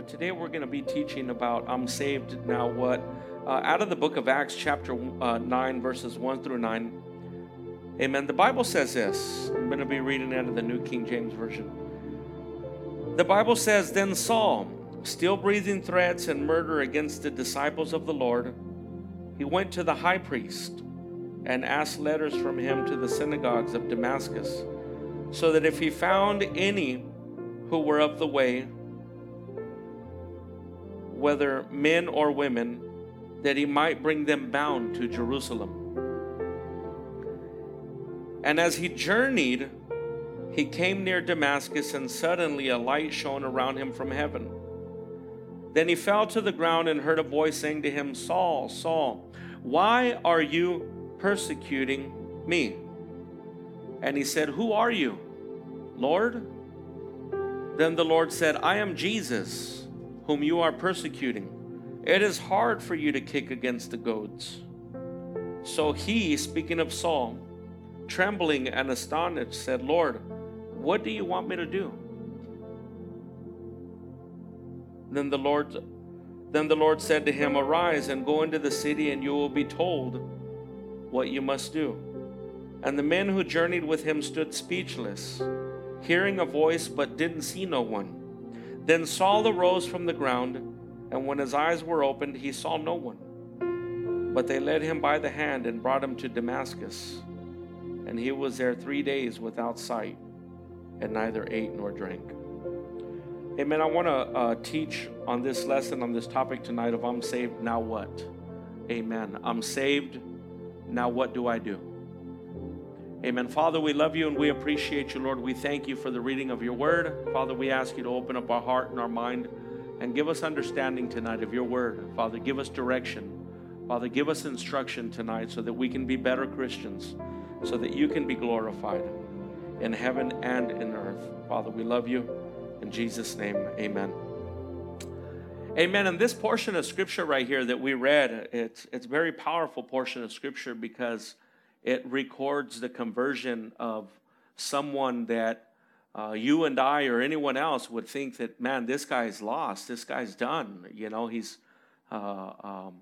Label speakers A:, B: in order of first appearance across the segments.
A: But today we're going to be teaching about I'm saved now what? Uh, out of the book of Acts, chapter uh, 9, verses 1 through 9. Amen. The Bible says this. I'm going to be reading out of the New King James Version. The Bible says, Then Saul, still breathing threats and murder against the disciples of the Lord, he went to the high priest and asked letters from him to the synagogues of Damascus, so that if he found any who were of the way, whether men or women, that he might bring them bound to Jerusalem. And as he journeyed, he came near Damascus, and suddenly a light shone around him from heaven. Then he fell to the ground and heard a voice saying to him, Saul, Saul, why are you persecuting me? And he said, Who are you, Lord? Then the Lord said, I am Jesus, whom you are persecuting. It is hard for you to kick against the goads. So he, speaking of Saul, trembling and astonished, said, Lord, what do you want me to do? Then the Lord then the Lord said to him, Arise and go into the city, and you will be told what you must do. And the men who journeyed with him stood speechless, hearing a voice, but didn't see no one. Then Saul arose from the ground, and when his eyes were opened, he saw no one. But they led him by the hand and brought him to Damascus. And he was there three days without sight, and neither ate nor drank. Amen. I want to uh, teach on this lesson, on this topic tonight of I'm saved, now what? Amen. I'm saved, now what do I do? Amen. Father, we love you and we appreciate you, Lord. We thank you for the reading of your word. Father, we ask you to open up our heart and our mind and give us understanding tonight of your word. Father, give us direction. Father, give us instruction tonight so that we can be better Christians, so that you can be glorified in heaven and in earth. Father, we love you. In Jesus' name, amen. Amen. And this portion of scripture right here that we read, it's it's a very powerful portion of scripture because it records the conversion of someone that uh, you and I or anyone else would think that, man, this guy's lost. This guy's done. You know, he's, uh, um,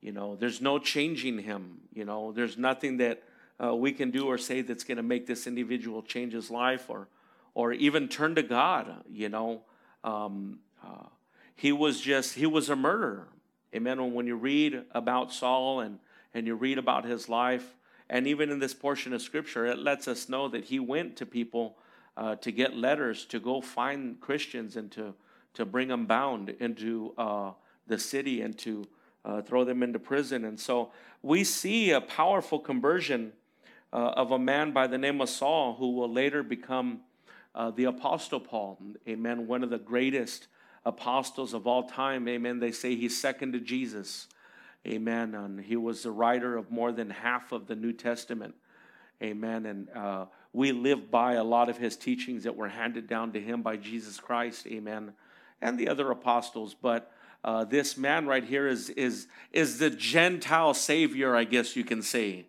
A: you know, there's no changing him. You know, there's nothing that uh, we can do or say that's going to make this individual change his life or or even turn to God. You know, um, uh, he was just he was a murderer. Amen. When you read about Saul and and you read about his life, and even in this portion of Scripture, it lets us know that he went to people uh, to get letters to go find Christians and to to bring them bound into uh, the city and to uh, throw them into prison. And so we see a powerful conversion uh, of a man by the name of Saul who will later become uh, the Apostle Paul, amen, one of the greatest apostles of all time, amen. They say he's second to Jesus, amen. And he was the writer of more than half of the New Testament, amen. And uh, we live by a lot of his teachings that were handed down to him by Jesus Christ, amen, and the other apostles. But uh, this man right here is, is, is the Gentile Savior, I guess you can say.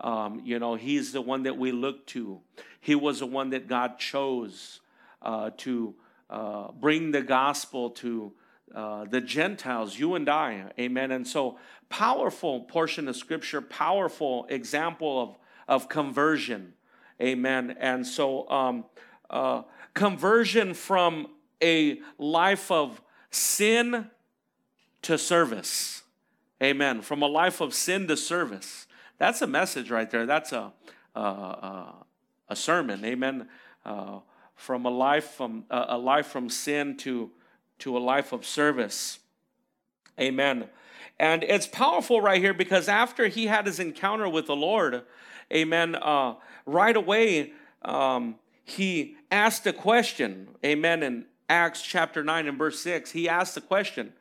A: Um, you know, he's the one that we look to. He was the one that God chose uh, to uh, bring the gospel to uh, the Gentiles, you and I. Amen. And so, powerful portion of scripture, powerful example of, of conversion. Amen. And so, um, uh, conversion from a life of sin to service. Amen. From a life of sin to service. That's a message right there. That's a, a, a, a sermon. Amen. Uh, from a life from a life from sin to to a life of service. Amen. And it's powerful right here because after he had his encounter with the Lord, amen, uh, right away um, he asked a question. Amen. In Acts chapter 9 and verse 6, he asked a question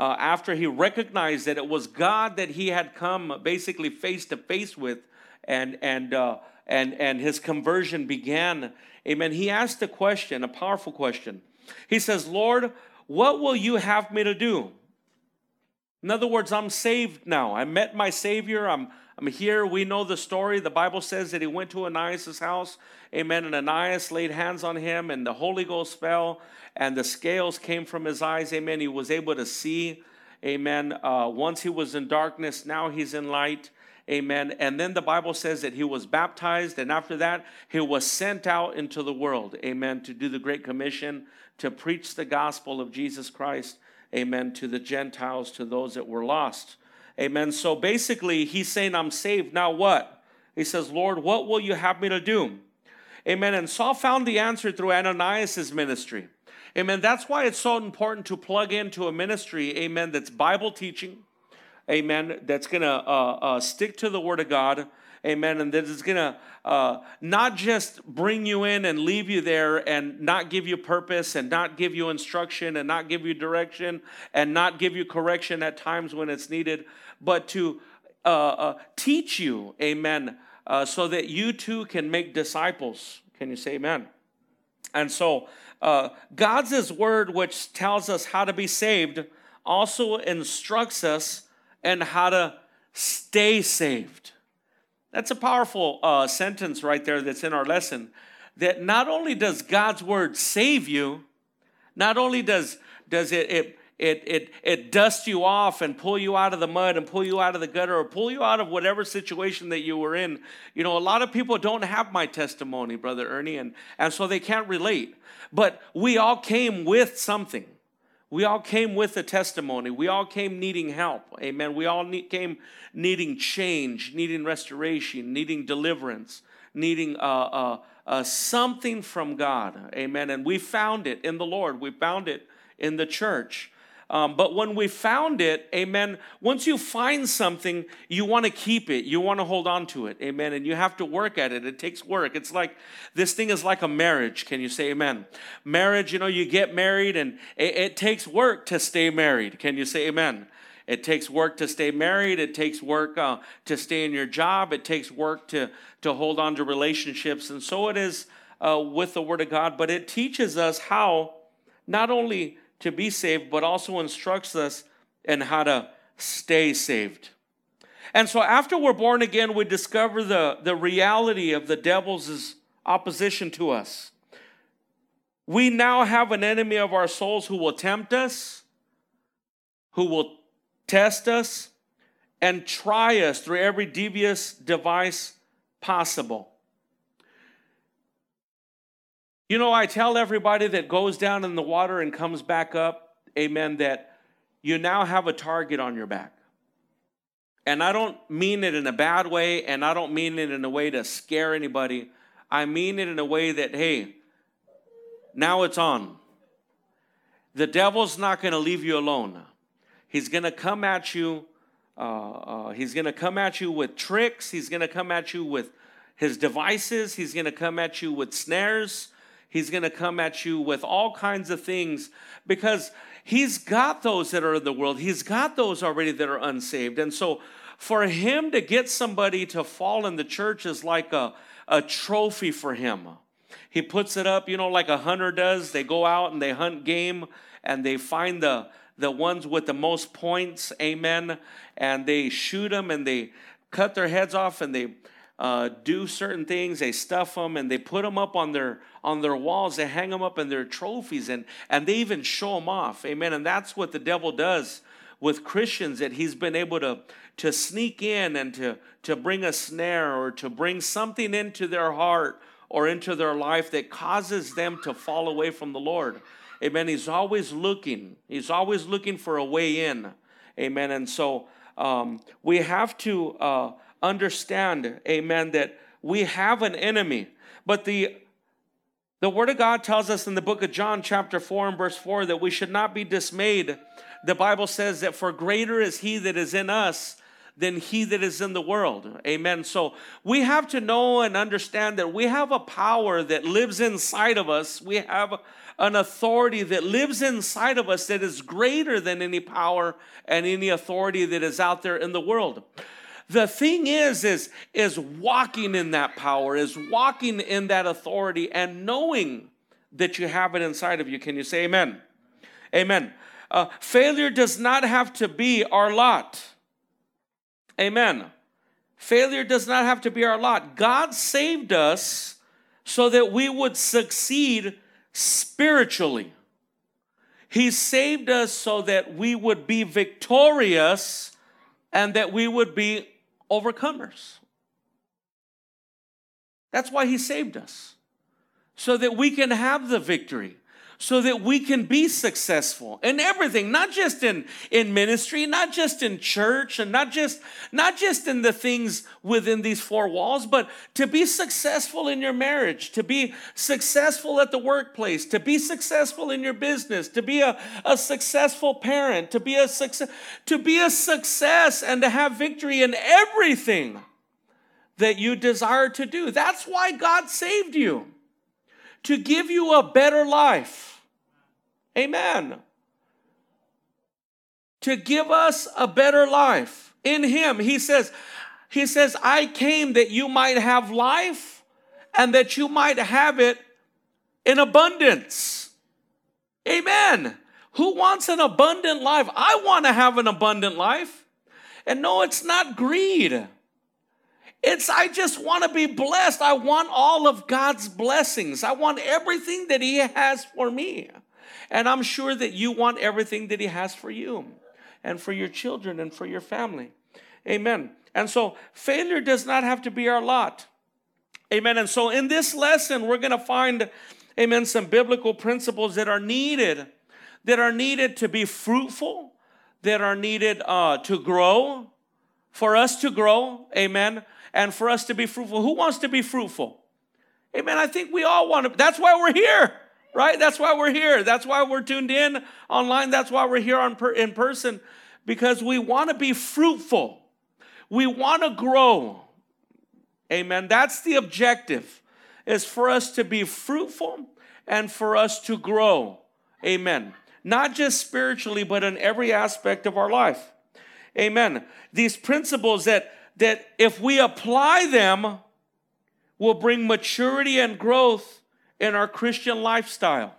A: uh, after he recognized that it was God that he had come basically face to face with, and and uh, and and his conversion began. Amen. He asked a question, a powerful question. He says, "Lord, what will you have me to do?" In other words, I'm saved now. I met my Savior. I'm I mean, here we know the story. The Bible says that he went to Ananias' house, amen, and Ananias laid hands on him, and the Holy Ghost fell, and the scales came from his eyes, amen. He was able to see, amen. Uh, once he was in darkness, now he's in light, amen. And then the Bible says that he was baptized, and after that, he was sent out into the world, amen, to do the Great Commission, to preach the gospel of Jesus Christ, amen, to the Gentiles, to those that were lost. Amen. So basically, he's saying, I'm saved. Now what? He says, Lord, what will you have me to do? Amen. And Saul found the answer through Ananias' ministry. Amen. That's why it's so important to plug into a ministry, amen, that's Bible teaching, amen, that's going to uh, uh, stick to the Word of God, amen, and that is going to uh, not just bring you in and leave you there and not give you purpose and not give you instruction and not give you direction and not give you correction at times when it's needed, but to uh, uh, teach you, amen, uh, so that you too can make disciples. Can you say amen? And so, uh, God's word, which tells us how to be saved, also instructs us in how to stay saved. That's a powerful uh, sentence right there that's in our lesson. That not only does God's word save you, not only does, does it, it it, it, it dusts you off and pull you out of the mud and pull you out of the gutter or pull you out of whatever situation that you were in. You know, a lot of people don't have my testimony, Brother Ernie, and, and so they can't relate. But we all came with something. We all came with a testimony. We all came needing help. Amen. We all need, came needing change, needing restoration, needing deliverance, needing uh, uh, uh, something from God. Amen. And we found it in the Lord. We found it in the church. Um, but when we found it, amen, once you find something, you want to keep it. You want to hold on to it, amen, and you have to work at it. It takes work. It's like this thing is like a marriage. Can you say amen? Marriage, you know, you get married and it, it takes work to stay married. Can you say amen? It takes work to stay married. It takes work uh, to stay in your job. It takes work to, to hold on to relationships. And so it is uh, with the Word of God, but it teaches us how not only to be saved, but also instructs us in how to stay saved. And so after we're born again, we discover the, the reality of the devil's opposition to us. We now have an enemy of our souls who will tempt us, who will test us, and try us through every devious device possible. You know, I tell everybody that goes down in the water and comes back up, amen, that you now have a target on your back. And I don't mean it in a bad way, and I don't mean it in a way to scare anybody. I mean it in a way that, hey, now it's on. The devil's not going to leave you alone. He's going to come at you. Uh, uh, he's going to come at you with tricks. He's going to come at you with his devices. He's going to come at you with snares. He's going to come at you with all kinds of things because he's got those that are in the world. He's got those already that are unsaved. And so for him to get somebody to fall in the church is like a, a trophy for him. He puts it up, you know, like a hunter does. They go out and they hunt game and they find the the ones with the most points, amen, and they shoot them and they cut their heads off and they uh, do certain things. They stuff them and they put them up on their on their walls. They hang them up in their trophies and and they even show them off. Amen. And that's what the devil does with Christians that he's been able to to sneak in and to to bring a snare or to bring something into their heart or into their life that causes them to fall away from the Lord. Amen. He's always looking. He's always looking for a way in. Amen. And so um, we have to. Uh, understand, amen, that we have an enemy. But the the word of God tells us in the book of John, chapter 4 and verse 4, that we should not be dismayed. The Bible says that for greater is he that is in us than he that is in the world. Amen. So we have to know and understand that we have a power that lives inside of us. We have an authority that lives inside of us that is greater than any power and any authority that is out there in the world. The thing is, is, is walking in that power, is walking in that authority and knowing that you have it inside of you. Can you say amen? Amen. Uh, failure does not have to be our lot. Amen. Failure does not have to be our lot. God saved us so that we would succeed spiritually. He saved us so that we would be victorious and that we would be overcomers. That's why He saved us, so that we can have the victory so that we can be successful in everything not just in in ministry not just in church and not just not just in the things within these four walls but to be successful in your marriage to be successful at the workplace to be successful in your business to be a, a successful parent to be a success to be a success and to have victory in everything that you desire to do. That's why god saved you to give you a better life Amen. To give us a better life in Him. He says, He says, I came that you might have life and that you might have it in abundance. Amen. Who wants an abundant life? I want to have an abundant life. And no, it's not greed. It's, I just want to be blessed. I want all of God's blessings. I want everything that He has for me. And I'm sure that you want everything that He has for you and for your children and for your family. Amen. And so failure does not have to be our lot. Amen. And so in this lesson, we're going to find, amen, some biblical principles that are needed, that are needed to be fruitful, that are needed uh, to grow, for us to grow. Amen. And for us to be fruitful. Who wants to be fruitful? Amen. I think we all want to. That's why we're here right? That's why we're here. That's why we're tuned in online. That's why we're here on per, in person because we want to be fruitful. We want to grow. Amen. That's the objective is for us to be fruitful and for us to grow. Amen. Not just spiritually but in every aspect of our life. Amen. These principles that that if we apply them will bring maturity and growth in our Christian lifestyle.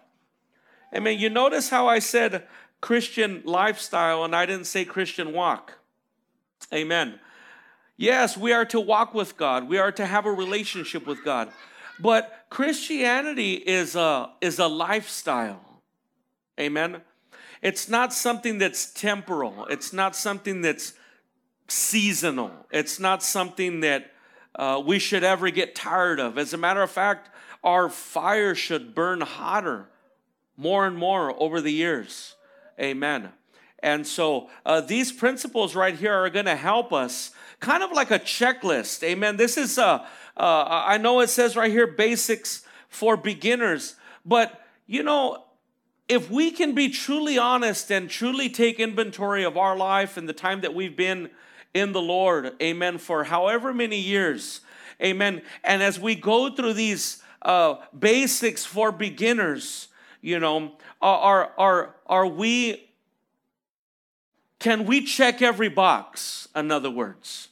A: I mean, you notice how I said Christian lifestyle and I didn't say Christian walk. Amen. Yes, we are to walk with God. We are to have a relationship with God. But Christianity is a, is a lifestyle. Amen. It's not something that's temporal. It's not something that's seasonal. It's not something that uh, we should ever get tired of. As a matter of fact, our fire should burn hotter more and more over the years. Amen. And so uh, these principles right here are going to help us, kind of like a checklist. Amen. This is, uh, uh, I know it says right here, basics for beginners, but you know, if we can be truly honest and truly take inventory of our life and the time that we've been in the Lord, amen, for however many years, amen, and as we go through these uh, basics for beginners. You know, are, are, are we, can we check every box? In other words,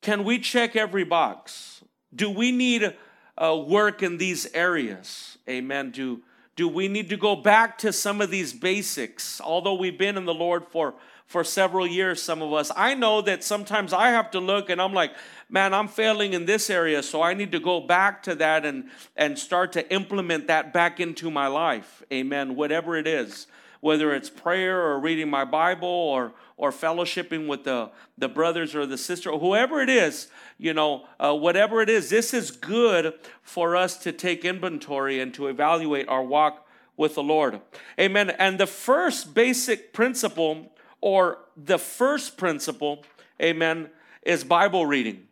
A: can we check every box? Do we need uh, work in these areas? Amen. Do, do we need to go back to some of these basics? Although we've been in the Lord for for several years, some of us. I know that sometimes I have to look and I'm like, man, I'm failing in this area, so I need to go back to that and, and start to implement that back into my life. Amen. Whatever it is, whether it's prayer or reading my Bible or, or fellowshipping with the, the brothers or the sister, or whoever it is, you know, uh, whatever it is, this is good for us to take inventory and to evaluate our walk with the Lord. Amen. And the first basic principle, or the first principle, amen, is Bible reading.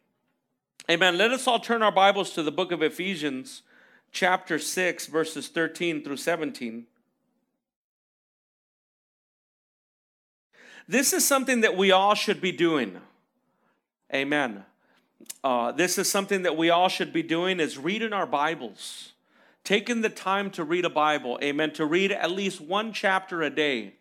A: Amen. Let us all turn our Bibles to the book of Ephesians, chapter 6, verses 13 through 17. This is something that we all should be doing. Amen. Uh, this is something that we all should be doing is reading our Bibles. Taking the time to read a Bible. Amen. To read at least one chapter a day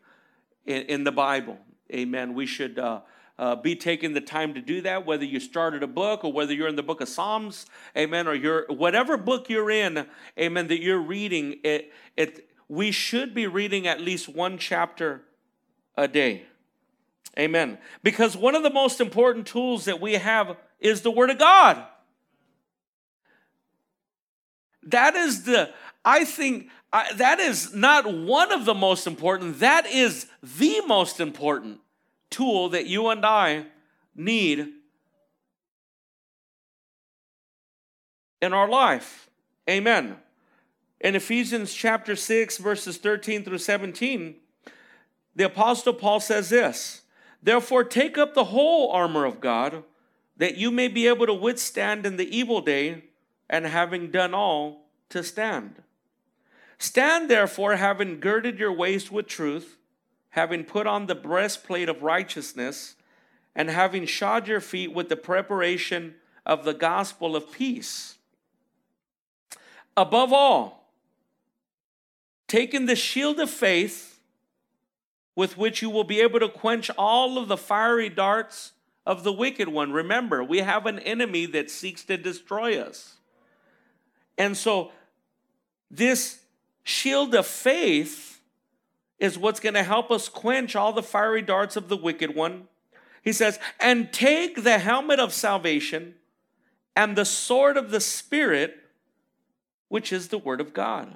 A: in, in the Bible. Amen. We should uh, uh, be taking the time to do that, whether you started a book or whether you're in the book of Psalms, amen, or you're whatever book you're in, amen, that you're reading, it, it, we should be reading at least one chapter a day. Amen. Because one of the most important tools that we have is the Word of God. That is the, I think, I, that is not one of the most important, that is the most important tool that you and I need in our life. Amen. In Ephesians chapter 6, verses 13 through 17, the Apostle Paul says this Therefore, take up the whole armor of God, that you may be able to withstand in the evil day, and having done all, to stand. Stand therefore, having girded your waist with truth, having put on the breastplate of righteousness, and having shod your feet with the preparation of the gospel of peace. Above all, taking the shield of faith, with which you will be able to quench all of the fiery darts of the wicked one. Remember, we have an enemy that seeks to destroy us. And so, this shield of faith is what's going to help us quench all the fiery darts of the wicked one. He says, and take the helmet of salvation and the sword of the Spirit, which is the word of God.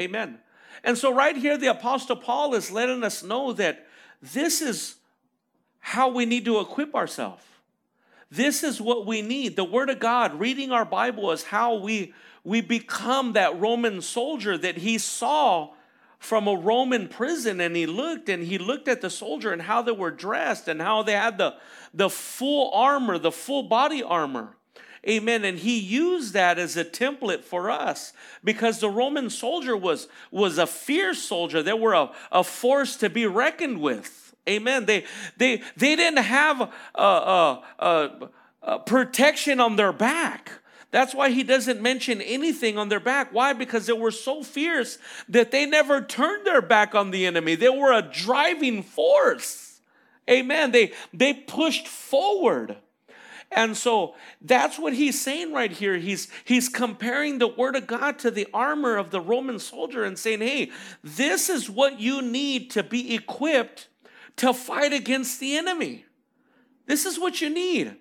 A: Amen. And so, right here, the Apostle Paul is letting us know that this is how we need to equip ourselves. This is what we need. The Word of God, reading our Bible, is how we, we become that Roman soldier that he saw from a Roman prison and he looked and he looked at the soldier and how they were dressed and how they had the, the full armor, the full body armor. Amen. And he used that as a template for us because the Roman soldier was, was a fierce soldier. They were a, a force to be reckoned with. Amen. They, they, they didn't have a, a, a, protection on their back. That's why he doesn't mention anything on their back. Why? Because they were so fierce that they never turned their back on the enemy. They were a driving force. Amen. They, they pushed forward. And so that's what he's saying right here. He's, he's comparing the word of God to the armor of the Roman soldier and saying, hey, this is what you need to be equipped to fight against the enemy. This is what you need.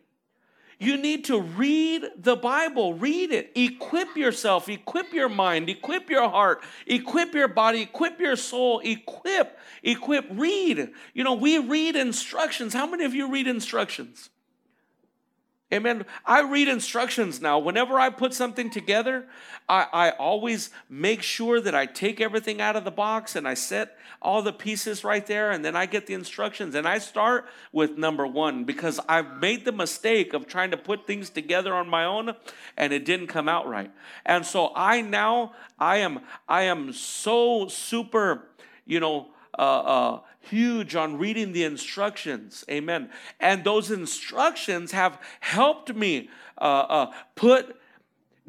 A: You need to read the Bible, read it, equip yourself, equip your mind, equip your heart, equip your body, equip your soul, equip, equip, read. You know, we read instructions. How many of you read instructions? Amen. I read instructions now. Whenever I put something together, I, I, always make sure that I take everything out of the box and I set all the pieces right there, and then I get the instructions. And I start with number one because I've made the mistake of trying to put things together on my own and it didn't come out right. And so I now I am I am so super, you know, uh, uh, huge on reading the instructions. Amen. And those instructions have helped me uh, uh, put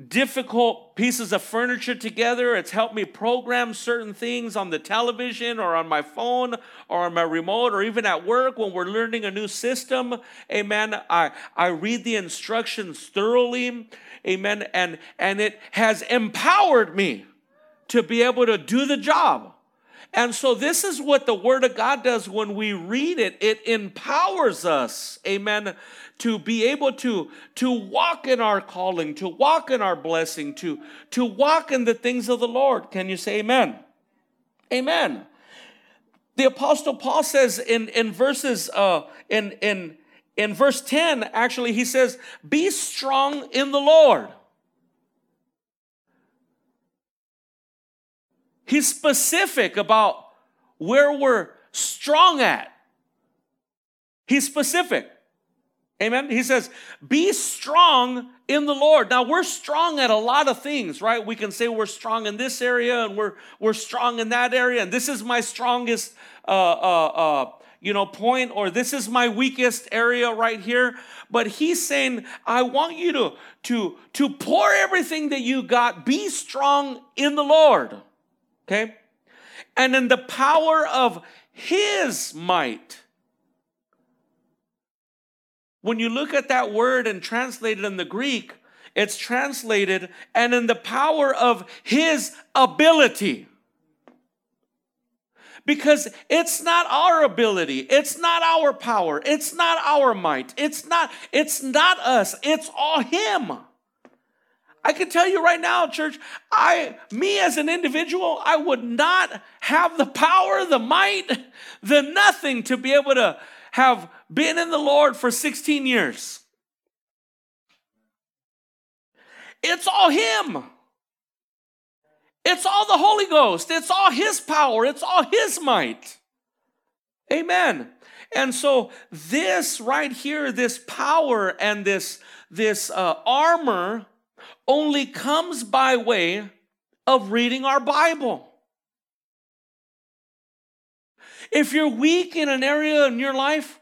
A: difficult pieces of furniture together. It's helped me program certain things on the television or on my phone or on my remote or even at work when we're learning a new system. Amen. I, I read the instructions thoroughly. Amen. And, and it has empowered me to be able to do the job. And so, this is what the Word of God does when we read it. It empowers us, amen, to be able to, to walk in our calling, to walk in our blessing, to, to walk in the things of the Lord. Can you say amen? Amen. The Apostle Paul says in, in verses, uh, in, in, in verse 10, actually, he says, Be strong in the Lord. He's specific about where we're strong at. He's specific. Amen. He says, be strong in the Lord. Now we're strong at a lot of things, right? We can say we're strong in this area and we're we're strong in that area, and this is my strongest uh, uh, uh, you know point, or this is my weakest area right here. But he's saying, I want you to to to pour everything that you got. Be strong in the Lord. Okay? And in the power of his might. When you look at that word and translate it in the Greek, it's translated, and in the power of his ability. Because it's not our ability, it's not our power, it's not our might, it's not, it's not us, it's all Him. I can tell you right now, church, I, me as an individual, I would not have the power, the might, the nothing to be able to have been in the Lord for 16 years. It's all Him. It's all the Holy Ghost. It's all His power. It's all His might. Amen. And so this right here, this power and this this uh, armor, only comes by way of reading our Bible. If you're weak in an area in your life,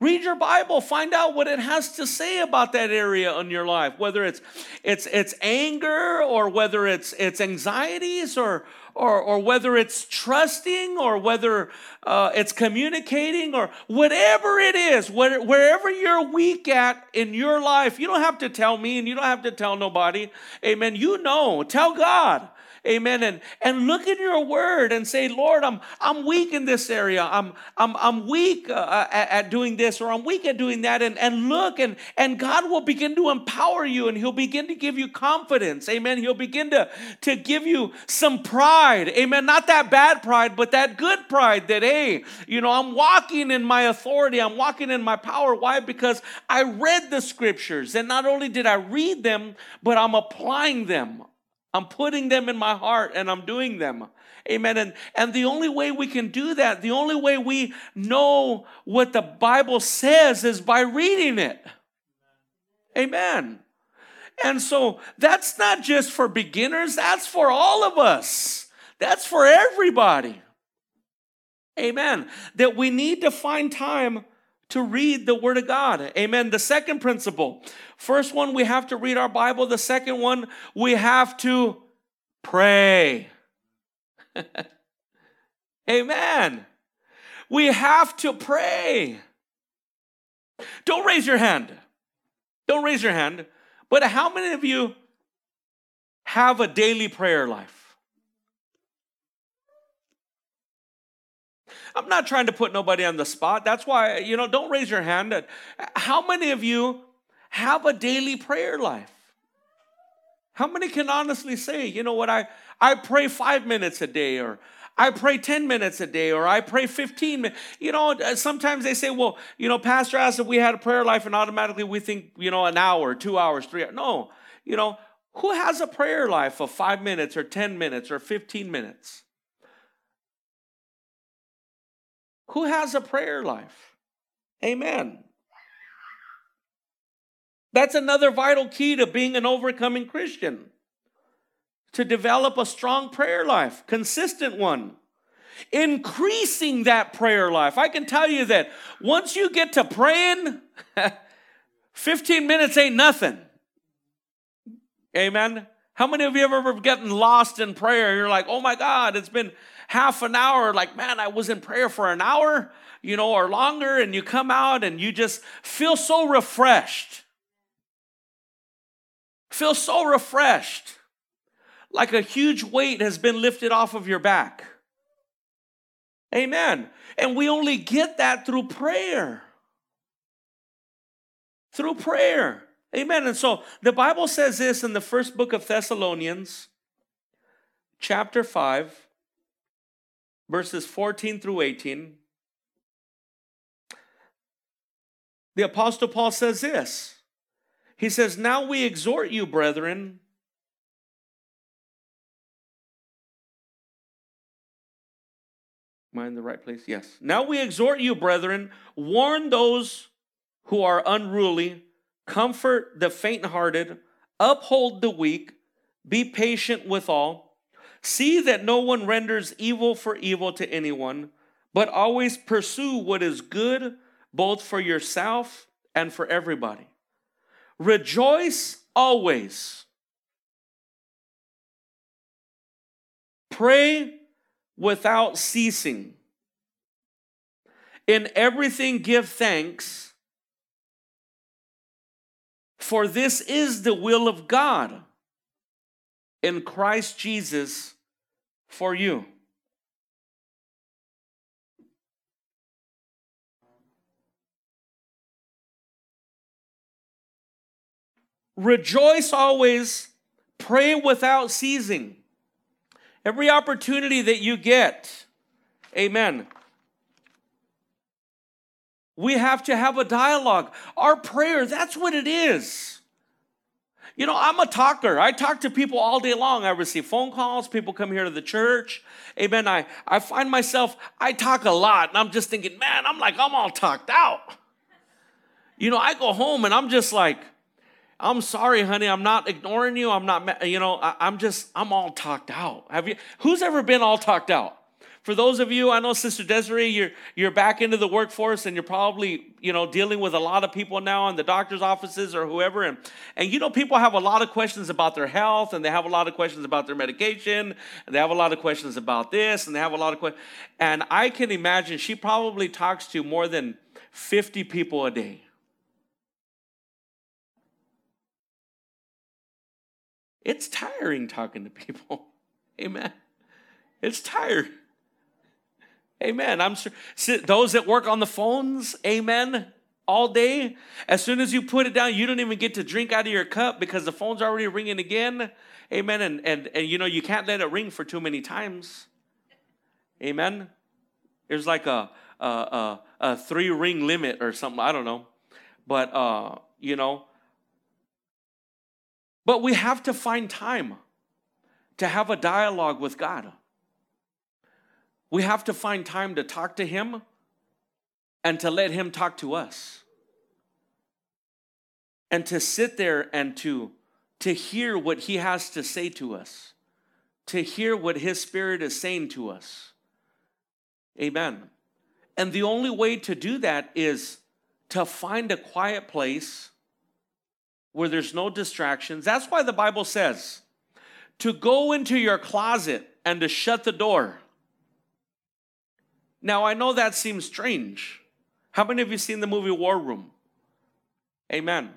A: Read your Bible, find out what it has to say about that area in your life, whether it's it's it's anger or whether it's it's anxieties or or, or whether it's trusting or whether uh, it's communicating or whatever it is, wherever you're weak at in your life, you don't have to tell me and you don't have to tell nobody. Amen. You know, tell God. Amen. And, and look in your word and say, Lord, I'm, I'm weak in this area. I'm, I'm, I'm weak uh, at, at, doing this or I'm weak at doing that. And, and look, and, and God will begin to empower you and He'll begin to give you confidence. Amen. He'll begin to, to give you some pride. Amen. Not that bad pride, but that good pride that, you know, I'm walking in my authority. I'm walking in my power. Why? Because I read the scriptures. And not only did I read them, but I'm applying them. I'm putting them in my heart and I'm doing them. Amen. And, and the only way we can do that, the only way we know what the Bible says is by reading it. Amen. And so that's not just for beginners, that's for all of us. That's for everybody. Amen. That we need to find time to read the Word of God. Amen. The second principle first one, we have to read our Bible. The second one, we have to pray. Amen. We have to pray. Don't raise your hand. Don't raise your hand. But how many of you have a daily prayer life? I'm not trying to put nobody on the spot. That's why, you know, don't raise your hand. How many of you have a daily prayer life? How many can honestly say, you know what, I, I pray five minutes a day, or I pray 10 minutes a day, or I pray 15 minutes. You know, uh, sometimes they say, well, you know, Pastor asked if we had a prayer life, and automatically we think, you know, an hour, two hours, three hours. No, you know, who has a prayer life of five minutes, or 10 minutes, or 15 minutes? Who has a prayer life? Amen. That's another vital key to being an overcoming Christian. To develop a strong prayer life, consistent one. Increasing that prayer life. I can tell you that once you get to praying, 15 minutes ain't nothing. Amen. How many of you have ever gotten lost in prayer? You're like, oh my God, it's been half an hour, like, man, I was in prayer for an hour, you know, or longer, and you come out and you just feel so refreshed. Feel so refreshed, like a huge weight has been lifted off of your back. Amen. And we only get that through prayer. Through prayer. Amen. And so the Bible says this in the first book of Thessalonians, chapter 5, verses 14 through 18, the Apostle Paul says this. He says, Now we exhort you, brethren, Am I in the right place? Yes. Now we exhort you, brethren, warn those who are unruly, comfort the faint hearted, uphold the weak, be patient with all. See that no one renders evil for evil to anyone, but always pursue what is good both for yourself and for everybody. Rejoice always. Pray without ceasing. In everything, give thanks, for this is the will of God in Christ Jesus for you. Rejoice always, pray without ceasing. Every opportunity that you get, amen. We have to have a dialogue. Our prayer, that's what it is. You know, I'm a talker. I talk to people all day long. I receive phone calls. People come here to the church. Amen. I, I find myself, I talk a lot. And I'm just thinking, man, I'm like, I'm all talked out. You know, I go home and I'm just like, I'm sorry, honey. I'm not ignoring you. I'm not, you know, I, am just, I'm all talked out. Have you, who's ever been all talked out? For those of you, I know Sister Desiree, you're, you're back into the workforce and you're probably, you know, dealing with a lot of people now in the doctor's offices or whoever. And, and you know, people have a lot of questions about their health and they have a lot of questions about their medication and they have a lot of questions about this and they have a lot of questions. And I can imagine she probably talks to more than 50 people a day. It's tiring talking to people. Amen. It's tired. Amen. I'm sure those that work on the phones, amen, all day. As soon as you put it down, you don't even get to drink out of your cup because the phone's already ringing again. Amen. And and and you know you can't let it ring for too many times. Amen. There's like a a, a, a three ring limit or something. I don't know, but uh, you know, but we have to find time to have a dialogue with God. We have to find time to talk to Him and to let Him talk to us. And to sit there and to, to hear what He has to say to us, to hear what His Spirit is saying to us. Amen. And the only way to do that is to find a quiet place where there's no distractions. That's why the Bible says to go into your closet and to shut the door. Now, I know that seems strange. How many of you seen the movie War Room? Amen.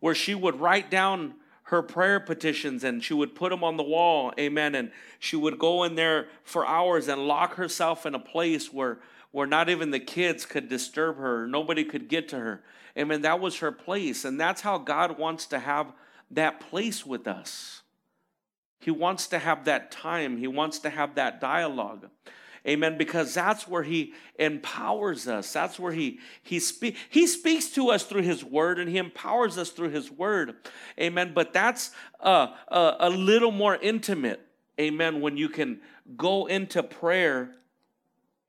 A: Where she would write down her prayer petitions and she would put them on the wall. Amen. And she would go in there for hours and lock herself in a place where, where not even the kids could disturb her, nobody could get to her. Amen. That was her place. And that's how God wants to have that place with us. He wants to have that time, He wants to have that dialogue. Amen. Because that's where He empowers us. That's where He He speak He speaks to us through His Word, and He empowers us through His Word. Amen. But that's a, a, a little more intimate. Amen. When you can go into prayer.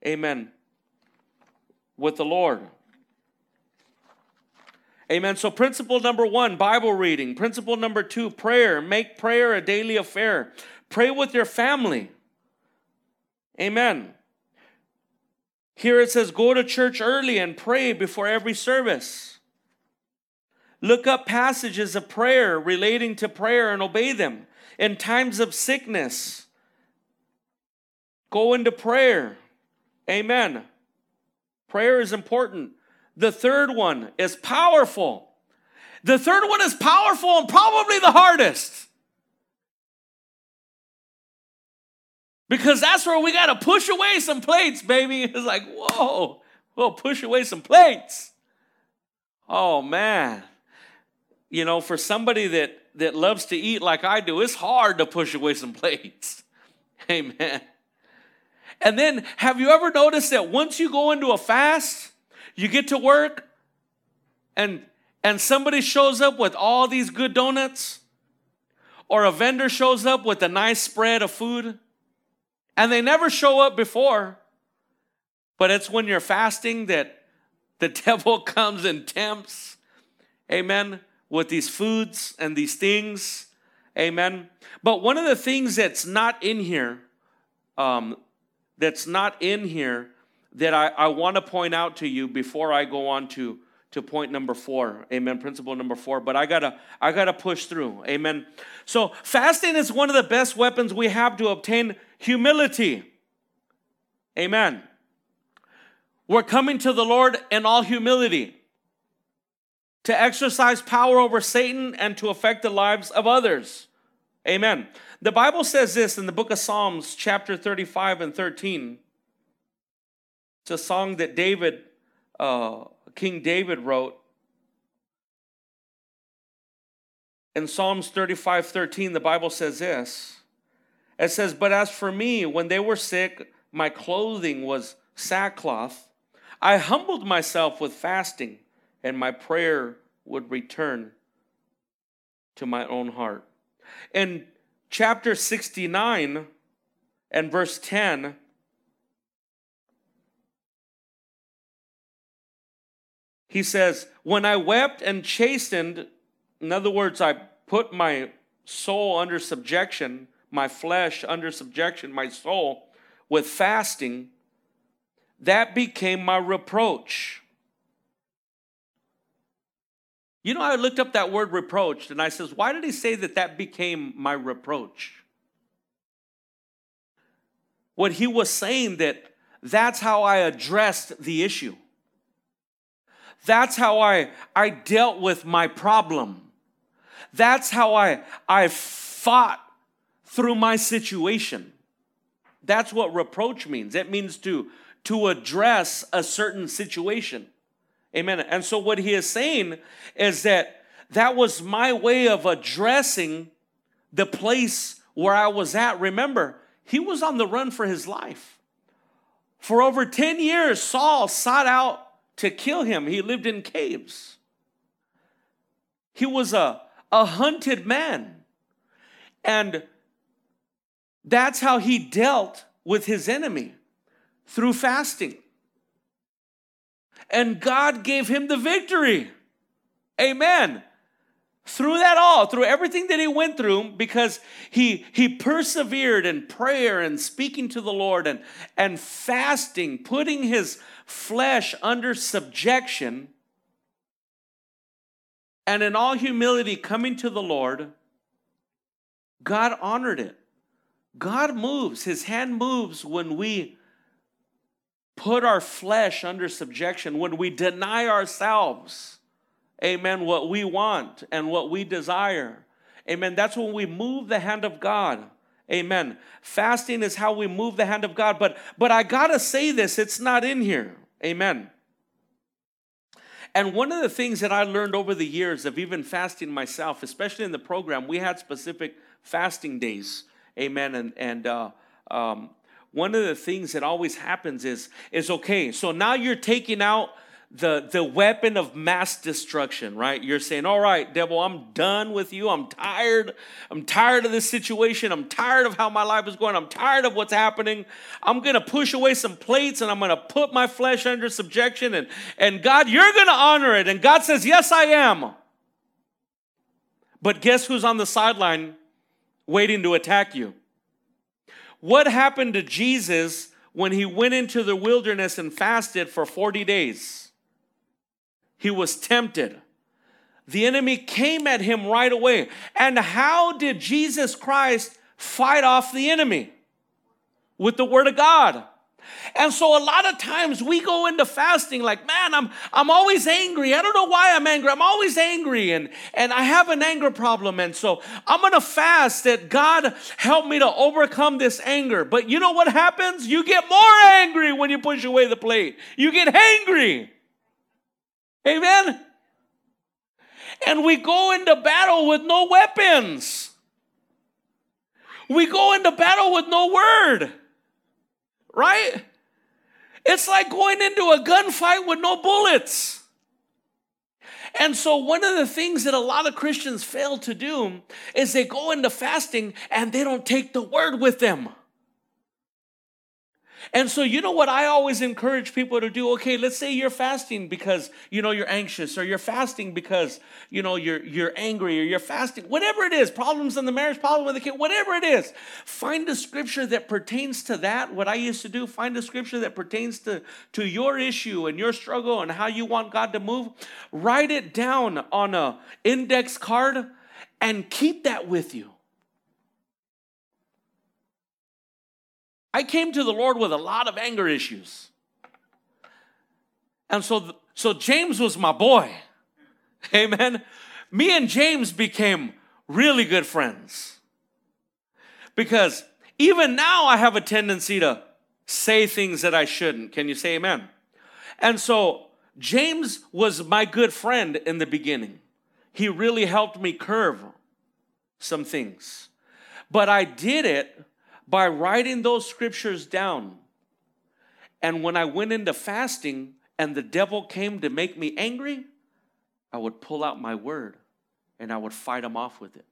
A: Amen. With the Lord. Amen. So, principle number one, Bible reading. Principle number two, prayer. Make prayer a daily affair. Pray with your family. Amen. Here it says, go to church early and pray before every service. Look up passages of prayer relating to prayer and obey them. In times of sickness, go into prayer. Amen. Prayer is important. The third one is powerful. The third one is powerful and probably the hardest. Because that's where we got to push away some plates, baby. It's like, whoa, we'll push away some plates. Oh, man. You know, for somebody that, that loves to eat like I do, it's hard to push away some plates. Amen. And then, have you ever noticed that once you go into a fast, you get to work and and somebody shows up with all these good donuts or a vendor shows up with a nice spread of food and they never show up before but it's when you're fasting that the devil comes and tempts amen with these foods and these things amen but one of the things that's not in here um, that's not in here that I, I want to point out to you before I go on to, to point number four. Amen. Principle number four. But I gotta I gotta push through. Amen. So fasting is one of the best weapons we have to obtain humility. Amen. We're coming to the Lord in all humility to exercise power over Satan and to affect the lives of others. Amen. The Bible says this in the book of Psalms, chapter 35 and 13. It's a song that David, uh, King David wrote. In Psalms 35 13, the Bible says this. It says, But as for me, when they were sick, my clothing was sackcloth. I humbled myself with fasting, and my prayer would return to my own heart. In chapter 69 and verse 10, he says, When I wept and chastened, in other words, I put my soul under subjection, my flesh under subjection, my soul with fasting, that became my reproach. You know, I looked up that word reproached and I says, why did he say that that became my reproach? What he was saying that that's how I addressed the issue. That's how I, I dealt with my problem. That's how I, I fought through my situation. That's what reproach means. It means to, to address a certain situation. Amen. And so what he is saying is that that was my way of addressing the place where I was at. Remember, he was on the run for his life. For over 10 years, Saul sought out to kill him. He lived in caves. He was a, a hunted man. And that's how he dealt with his enemy through fasting. And God gave him the victory. Amen. Through that all, through everything that he went through, because he he persevered in prayer and speaking to the Lord and, and fasting, putting his flesh under subjection, and in all humility coming to the Lord, God honored it. God moves, His hand moves when we put our flesh under subjection, when we deny ourselves, amen, what we want and what we desire. Amen. That's when we move the hand of God. Amen. Fasting is how we move the hand of God. But but I gotta say this, it's not in here. Amen. And one of the things that I learned over the years of even fasting myself, especially in the program, we had specific fasting days. Amen. And and uh, um, one of the things that always happens is is okay. So now you're taking out the, the weapon of mass destruction, right? You're saying, all right, devil, I'm done with you. I'm tired. I'm tired of this situation. I'm tired of how my life is going. I'm tired of what's happening. I'm going to push away some plates and I'm going to put my flesh under subjection. And, and God, you're going to honor it. And God says, yes, I am. But guess who's on the sideline waiting to attack you? What happened to Jesus when he went into the wilderness and fasted for 40 days? he was tempted. The enemy came at him right away. And how did Jesus Christ fight off the enemy? With the word of God. And so a lot of times we go into fasting like, man, I'm I'm always angry. I don't know why I'm angry. I'm always angry and and I have an anger problem and so I'm going to fast that God help me to overcome this anger. But you know what happens? You get more angry when you push away the plate. You get angry. Amen? And we go into battle with no weapons. We go into battle with no word. Right? It's like going into a gunfight with no bullets. And so, one of the things that a lot of Christians fail to do is they go into fasting and they don't take the word with them. And so, you know what I always encourage people to do? Okay, let's say you're fasting because, you know, you're anxious or you're fasting because, you know, you're, you're angry or you're fasting, whatever it is, problems in the marriage, problem with the kid, whatever it is, find a scripture that pertains to that. What I used to do, find a scripture that pertains to, to your issue and your struggle and how you want God to move. Write it down on a index card and keep that with you. I came to the Lord with a lot of anger issues. And so, so James was my boy. Amen. Me and James became really good friends. Because even now I have a tendency to say things that I shouldn't. Can you say amen? And so James was my good friend in the beginning. He really helped me curve some things. But I did it by writing those scriptures down. And when I went into fasting and the devil came to make me angry, I would pull out my word and I would fight him off with it.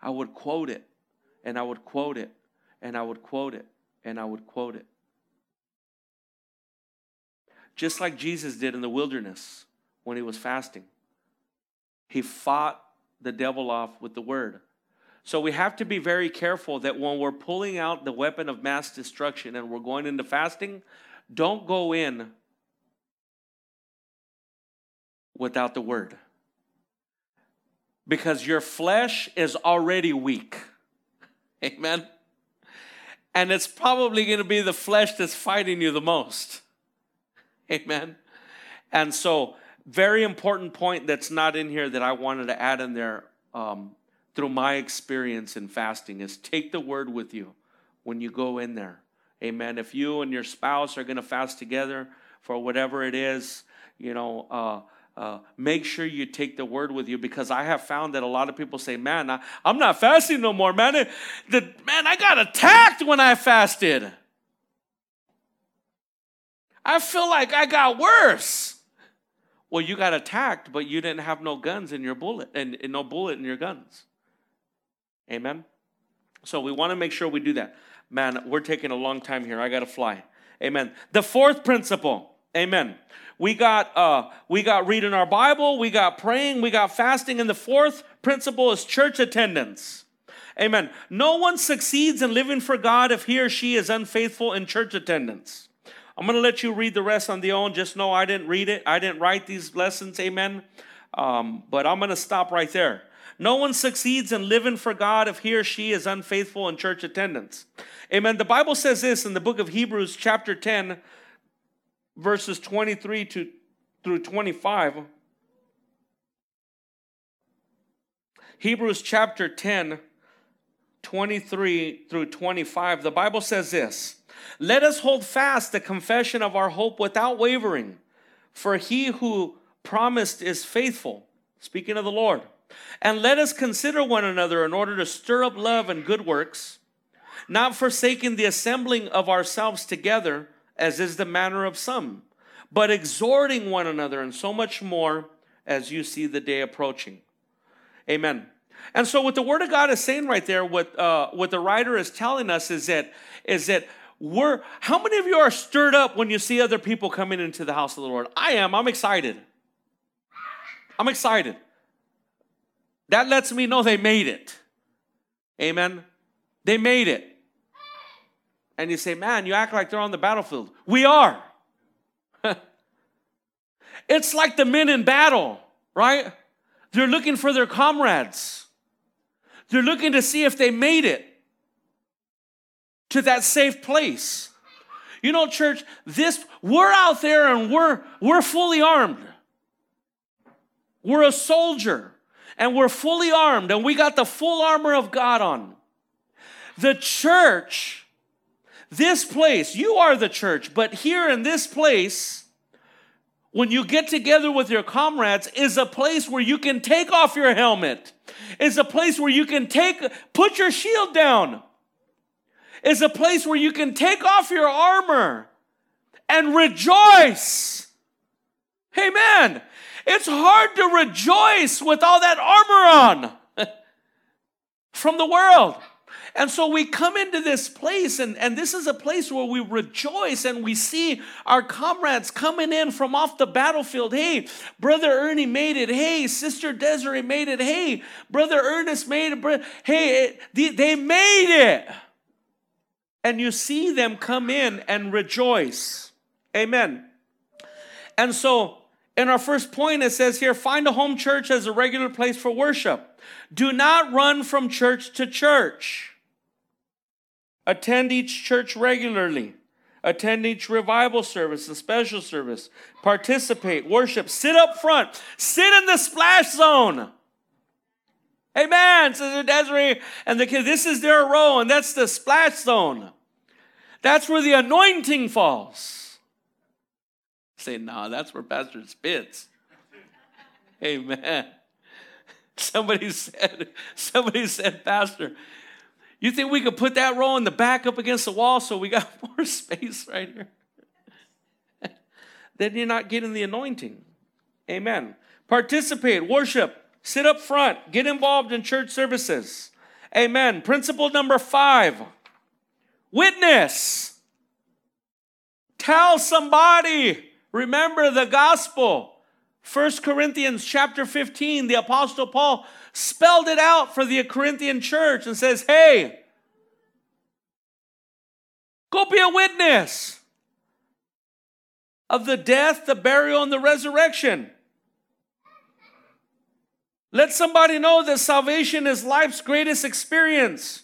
A: I would quote it and I would quote it and I would quote it and I would quote it. Just like Jesus did in the wilderness when he was fasting. He fought the devil off with the word. So we have to be very careful that when we're pulling out the weapon of mass destruction and we're going into fasting, don't go in without the word. Because your flesh is already weak. Amen. And it's probably going to be the flesh that's fighting you the most. Amen. And so, very important point that's not in here that I wanted to add in there um, through my experience in fasting is take the word with you when you go in there. Amen. If you and your spouse are going to fast together for whatever it is, you know, uh, uh, make sure you take the word with you because I have found that a lot of people say, "Man, I, am not fasting no more, man. It, the, man, I got attacked when I fasted. I feel like I got worse." Well, you got attacked, but you didn't have no guns in your bullet and, and no bullet in your guns. Amen. So we want to make sure we do that. Man, we're taking a long time here. I got to fly. Amen. The fourth principle. Amen. We got uh we got reading our Bible, we got praying, we got fasting and the fourth principle is church attendance. Amen. No one succeeds in living for God if he or she is unfaithful in church attendance. I'm going to let you read the rest on the own. Just know I didn't read it. I didn't write these lessons. Amen. Um, but I'm going to stop right there. No one succeeds in living for God if he or she is unfaithful in church attendance. Amen. The Bible says this in the book of Hebrews, chapter 10, verses 23 to, through 25. Hebrews chapter 10, 23 through 25. The Bible says this Let us hold fast the confession of our hope without wavering, for he who promised is faithful. Speaking of the Lord. And let us consider one another in order to stir up love and good works, not forsaking the assembling of ourselves together, as is the manner of some, but exhorting one another, and so much more as you see the day approaching. Amen. And so, what the Word of God is saying right there, what uh, what the writer is telling us is that is that we're. How many of you are stirred up when you see other people coming into the house of the Lord? I am. I'm excited. I'm excited. That lets me know they made it. Amen. They made it. And you say, man, you act like they're on the battlefield. We are. it's like the men in battle, right? They're looking for their comrades. They're looking to see if they made it to that safe place. You know, church, this we're out there and we're we're fully armed. We're a soldier and we're fully armed and we got the full armor of God on. The church, this place, you are the church, but here in this place, when you get together with your comrades, is a place where you can take off your helmet. Is a place where you can take, put your shield down. Is a place where you can take off your armor and rejoice. Amen. It's hard to rejoice with all that armor on from the world. And so we come into this place, and, and this is a place where we rejoice and we see our comrades coming in from off the battlefield. Hey, Brother Ernie made it. Hey, Sister Desiree made it. Hey, Brother Ernest made it. Hey, they made it. And you see them come in and rejoice. Amen. And so in our first point, it says here find a home church as a regular place for worship. Do not run from church to church. Attend each church regularly. Attend each revival service and special service. Participate, worship, sit up front, sit in the splash zone. Amen, Sister Desiree and the kids. This is their row, and that's the splash zone. That's where the anointing falls. Say, nah, that's where Pastor spits. Amen. Somebody said, somebody said, Pastor, you think we could put that row in the back up against the wall so we got more space right here? then you're not getting the anointing. Amen. Participate, worship, sit up front, get involved in church services. Amen. Principle number five witness. Tell somebody. Remember the gospel. 1 Corinthians chapter 15, the Apostle Paul spelled it out for the Corinthian church and says, Hey, go be a witness of the death, the burial, and the resurrection. Let somebody know that salvation is life's greatest experience.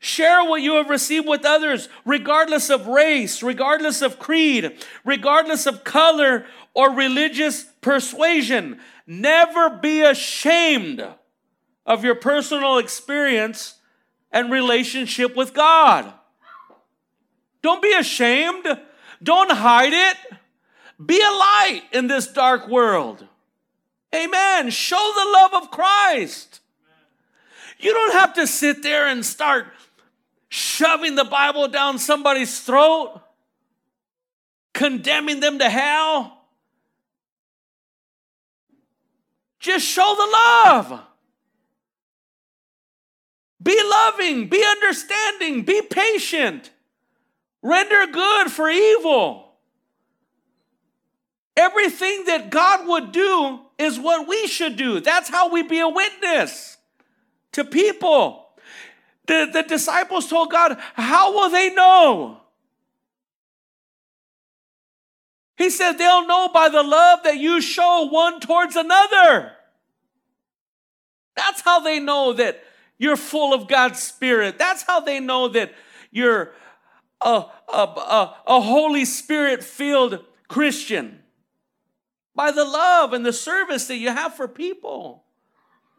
A: Share what you have received with others, regardless of race, regardless of creed, regardless of color or religious persuasion. Never be ashamed of your personal experience and relationship with God. Don't be ashamed. Don't hide it. Be a light in this dark world. Amen. Show the love of Christ. You don't have to sit there and start shoving the Bible down somebody's throat, condemning them to hell. Just show the love. Be loving, be understanding, be patient. Render good for evil. Everything that God would do is what we should do. That's how we be a witness to people. The, the disciples told God, How will they know? He said, They'll know by the love that you show one towards another. That's how they know that you're full of God's Spirit. That's how they know that you're a, a, a, a Holy Spirit filled Christian. By the love and the service that you have for people.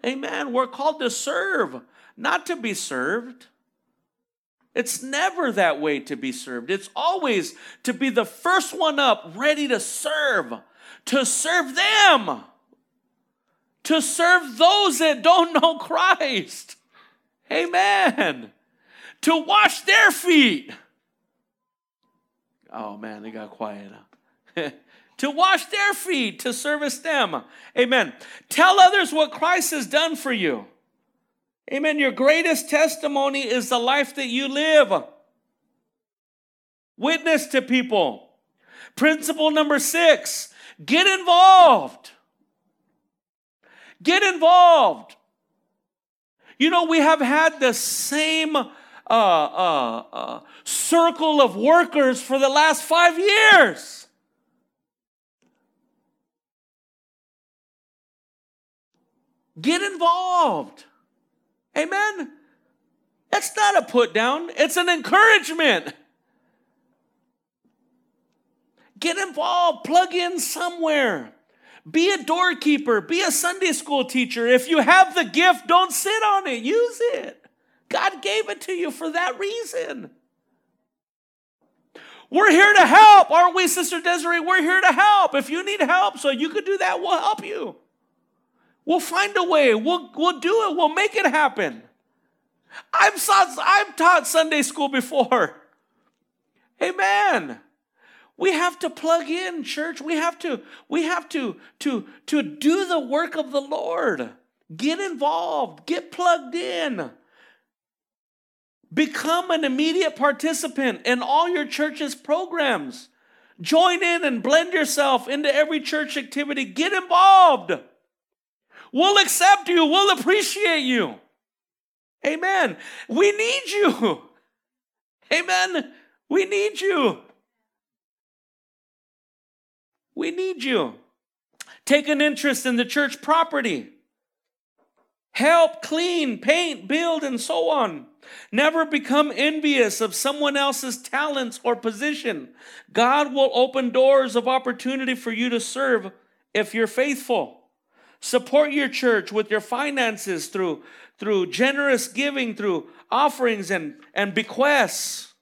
A: Amen. We're called to serve, not to be served. It's never that way to be served. It's always to be the first one up, ready to serve, to serve them, to serve those that don't know Christ. Amen. To wash their feet. Oh man, they got quiet. to wash their feet, to service them. Amen. Tell others what Christ has done for you. Amen. Your greatest testimony is the life that you live. Witness to people. Principle number six get involved. Get involved. You know, we have had the same uh, uh, uh, circle of workers for the last five years. Get involved. Amen. That's not a put down, it's an encouragement. Get involved, plug in somewhere. Be a doorkeeper, be a Sunday school teacher. If you have the gift, don't sit on it, use it. God gave it to you for that reason. We're here to help, aren't we, Sister Desiree? We're here to help. If you need help so you could do that, we'll help you. We'll find a way. We'll, we'll do it. We'll make it happen. I've, I've taught Sunday school before. Amen. We have to plug in, church. We have to, we have to, to, to do the work of the Lord. Get involved, get plugged in. Become an immediate participant in all your church's programs. Join in and blend yourself into every church activity. Get involved. We'll accept you, we'll appreciate you. Amen. We need you. Amen. We need you. We need you. Take an interest in the church property. Help clean, paint, build, and so on. Never become envious of someone else's talents or position. God will open doors of opportunity for you to serve if you're faithful. Support your church with your finances through, through generous giving, through offerings and, and bequests.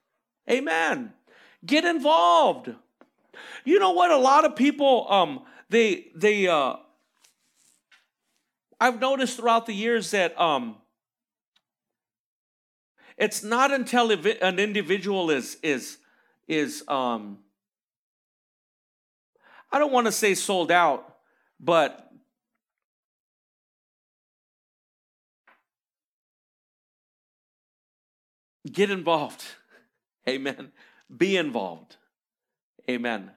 A: Amen. Get involved. You know what? A lot of people, um, they they uh, I've noticed throughout the years that um, it's not until an individual is is is um, I don't want to say sold out, but get involved. Amen. Be involved. Amen.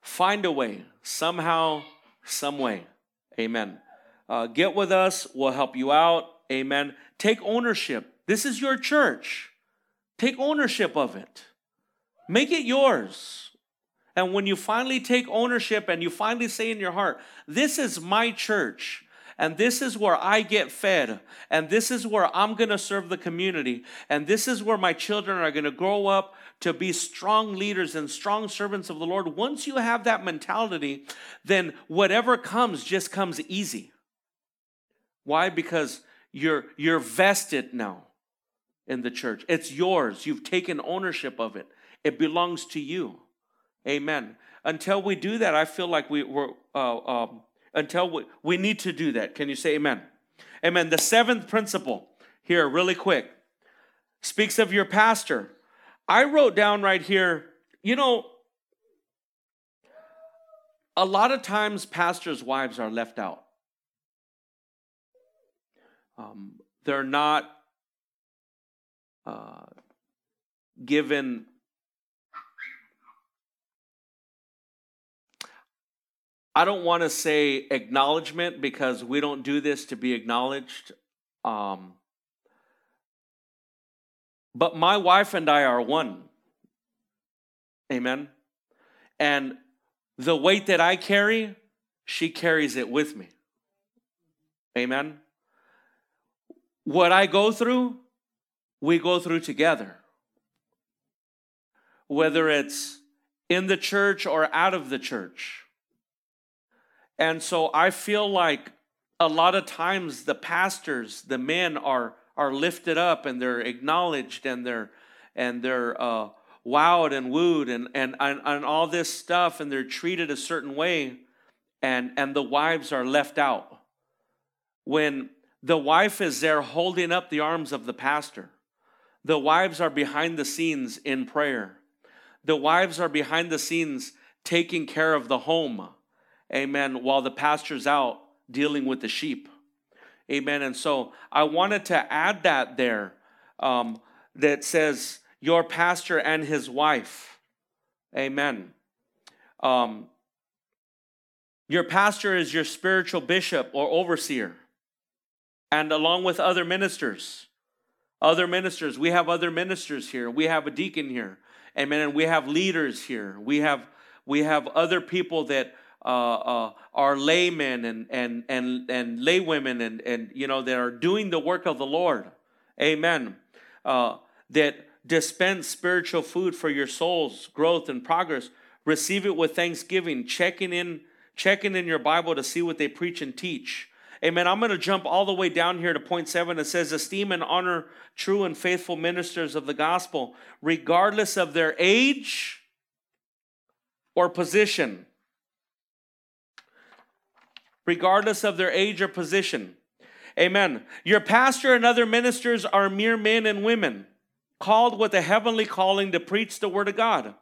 A: Find a way, somehow, some way. Amen. Uh, get with us. We'll help you out. Amen. Take ownership. This is your church. Take ownership of it. Make it yours. And when you finally take ownership and you finally say in your heart, This is my church, and this is where I get fed, and this is where I'm going to serve the community, and this is where my children are going to grow up to be strong leaders and strong servants of the Lord. Once you have that mentality, then whatever comes just comes easy. Why? Because you're you're vested now in the church. It's yours. You've taken ownership of it. It belongs to you. Amen. Until we do that, I feel like we, we're uh, um, until we, we need to do that. Can you say amen? Amen. The seventh principle here, really quick, speaks of your pastor. I wrote down right here, you know, a lot of times pastors' wives are left out. Um, they're not uh, given I don't want to say acknowledgement because we don't do this to be acknowledged. Um, but my wife and I are one. Amen. And the weight that I carry, she carries it with me. Amen. What I go through, we go through together. Whether it's in the church or out of the church. And so I feel like a lot of times the pastors, the men are are lifted up and they're acknowledged and they're and they're uh, wowed and wooed and, and and and all this stuff and they're treated a certain way and and the wives are left out. When the wife is there holding up the arms of the pastor the wives are behind the scenes in prayer. The wives are behind the scenes taking care of the home amen, while the pastor's out dealing with the sheep. Amen. And so I wanted to add that there um, that says, your pastor and his wife. Amen. Um, your pastor is your spiritual bishop or overseer, and along with other ministers. Other ministers, we have other ministers here. We have a deacon here. Amen. And we have leaders here. We have we have other people that uh, uh, are laymen and and and and laywomen and and you know that are doing the work of the Lord. Amen. Uh, that dispense spiritual food for your soul's growth and progress. Receive it with thanksgiving. Checking in, checking in your Bible to see what they preach and teach. Amen. I'm going to jump all the way down here to point seven. It says, Esteem and honor true and faithful ministers of the gospel, regardless of their age or position regardless of their age or position. Amen. Your pastor and other ministers are mere men and women called with a heavenly calling to preach the word of God.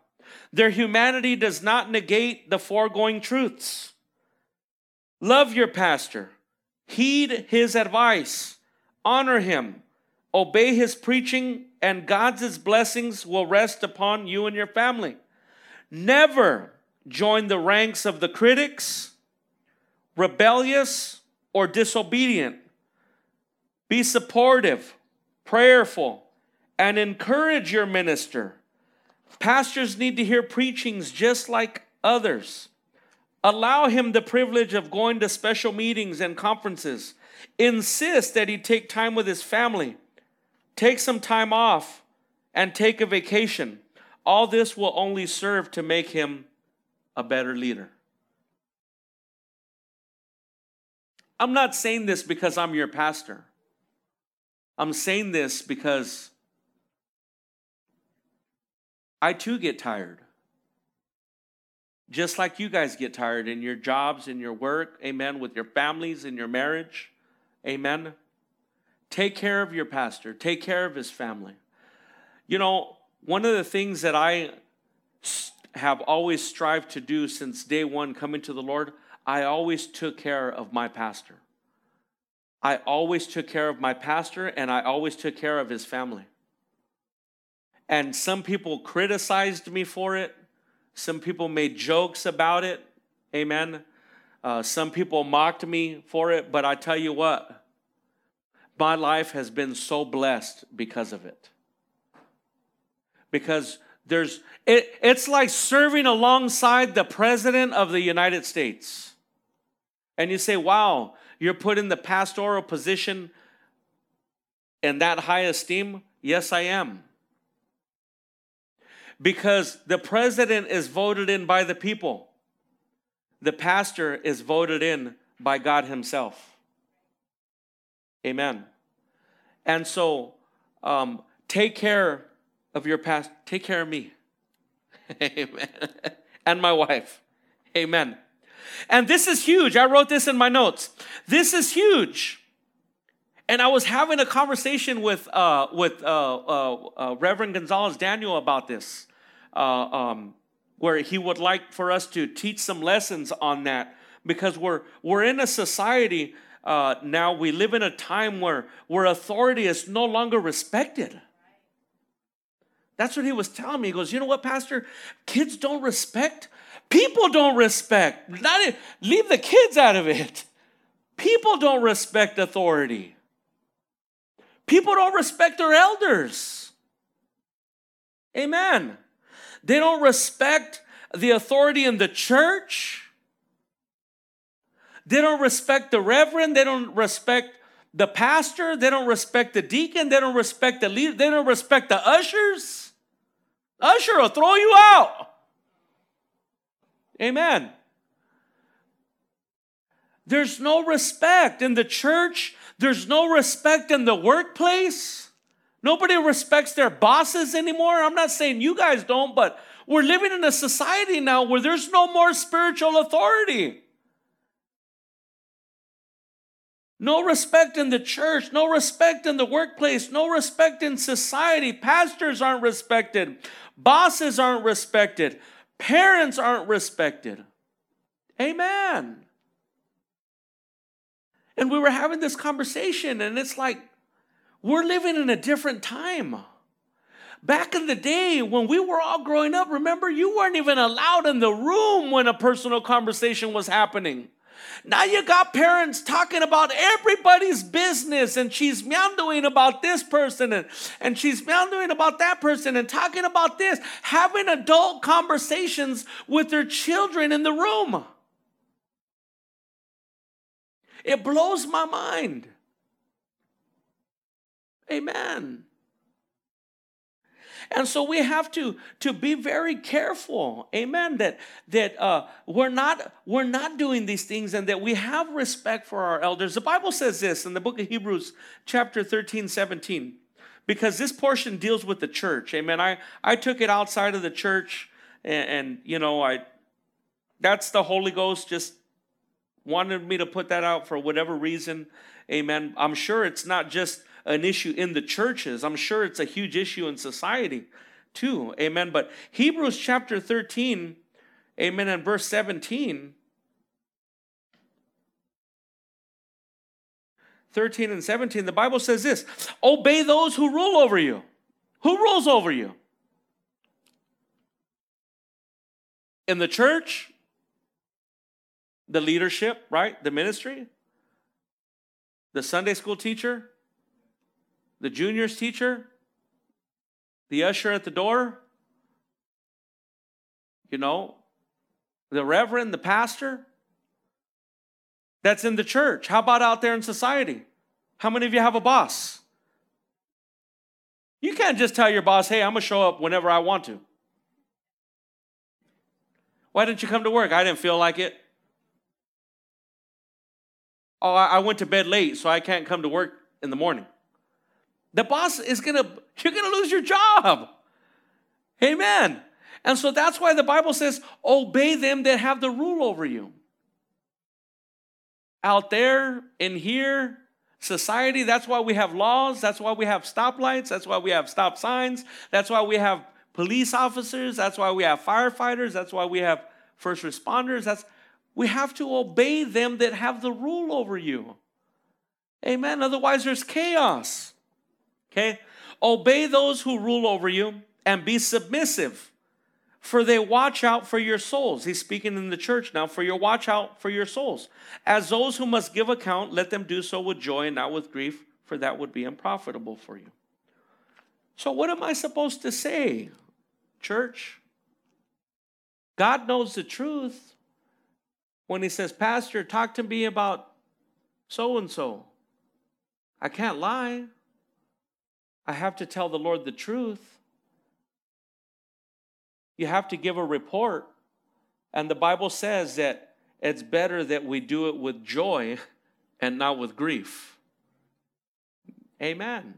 A: Their humanity does not negate the foregoing truths. Love your pastor, heed his advice, honor him, obey his preaching, and God's blessings will rest upon you and your family. Never join the ranks of the critics rebellious, or disobedient. Be supportive, prayerful, and encourage your minister. Pastors need to hear preachings just like others. Allow him the privilege of going to special meetings and conferences. Insist that he take time with his family. Take some time off and take a vacation. All this will only serve to make him a better leader. I'm not saying this because I'm your pastor. I'm saying this because I too get tired. Just like you guys get tired in your jobs, in your work, amen, with your families, in your marriage. Amen. Take care of your pastor, take care of his family. You know, one of the things that I have always strived to do since day one coming to the Lord, I always took care of my pastor. I always took care of my pastor and I always took care of his family. And some people criticized me for it. Some people made jokes about it. Amen. Uh, some people mocked me for it. But I tell you what, my life has been so blessed because of it. Because there's, it, it's like serving alongside the President of the United States. And you say, wow, you're put in the pastoral position in that high esteem? Yes, I am because the president is voted in by the people, the pastor is voted in by God Himself. Amen. And so, um, take care of your past. Take care of me. Amen. and my wife. Amen. And this is huge. I wrote this in my notes. This is huge. And I was having a conversation with, uh, with uh, uh, uh Reverend Gonzalez Daniel about this uh, um, where he would like for us to teach some lessons on that because we're we're in a society uh, now we live in a time where where authority is no longer respected that's what he was telling me he goes you know what pastor kids don't respect people don't respect not leave the kids out of it people don't respect authority people don't respect their elders amen they don't respect the authority in the church. They don't respect the reverend. They don't respect the pastor. They don't respect the deacon. They don't respect the leader. They don't respect the ushers. Usher will throw you out. Amen. There's no respect in the church. There's no respect in the workplace. Nobody respects their bosses anymore. I'm not saying you guys don't, but we're living in a society now where there's no more spiritual authority. No respect in the church, no respect in the workplace, no respect in society. Pastors aren't respected, bosses aren't respected, parents aren't respected. Amen. And we were having this conversation, and it's like, we're living in a different time. Back in the day when we were all growing up, remember, you weren't even allowed in the room when a personal conversation was happening. Now you got parents talking about everybody's business and she's meandering about this person and, and she's meandering about that person and talking about this, having adult conversations with their children in the room. It blows my mind. Amen. And so we have to, to be very careful, amen, that, that uh, we're, not, we're not doing these things and that we have respect for our elders. The Bible says this in the book of Hebrews, chapter 13, 17, because this portion deals with the church, amen. I, I took it outside of the church and, and you know, I that's the Holy Ghost just wanted me to put that out for whatever reason, amen. I'm sure it's not just an issue in the churches. I'm sure it's a huge issue in society too. Amen. But Hebrews chapter 13, amen, and verse 17. 13 and 17, the Bible says this Obey those who rule over you. Who rules over you? In the church, the leadership, right? The ministry, the Sunday school teacher, the juniors teacher, the usher at the door, you know, the reverend, the pastor. That's in the church. How about out there in society? How many of you have a boss? You can't just tell your boss, hey, I'm going to show up whenever I want to. Why didn't you come to work? I didn't feel like it. Oh, I went to bed late, so I can't come to work in the morning. The boss is gonna, you're gonna lose your job. Amen. And so that's why the Bible says, obey them that have the rule over you. Out there, in here, society. That's why we have laws. That's why we have stoplights. That's why we have stop signs. That's why we have police officers. That's why we have firefighters. That's why we have first responders. That's we have to obey them that have the rule over you. Amen. Otherwise, there's chaos. Okay? Obey those who rule over you and be submissive, for they watch out for your souls. He's speaking in the church now, for your watch out for your souls. As those who must give account, let them do so with joy and not with grief, for that would be unprofitable for you. So, what am I supposed to say, church? God knows the truth when He says, Pastor, talk to me about so and so. I can't lie. I have to tell the Lord the truth. You have to give a report. And the Bible says that it's better that we do it with joy and not with grief. Amen.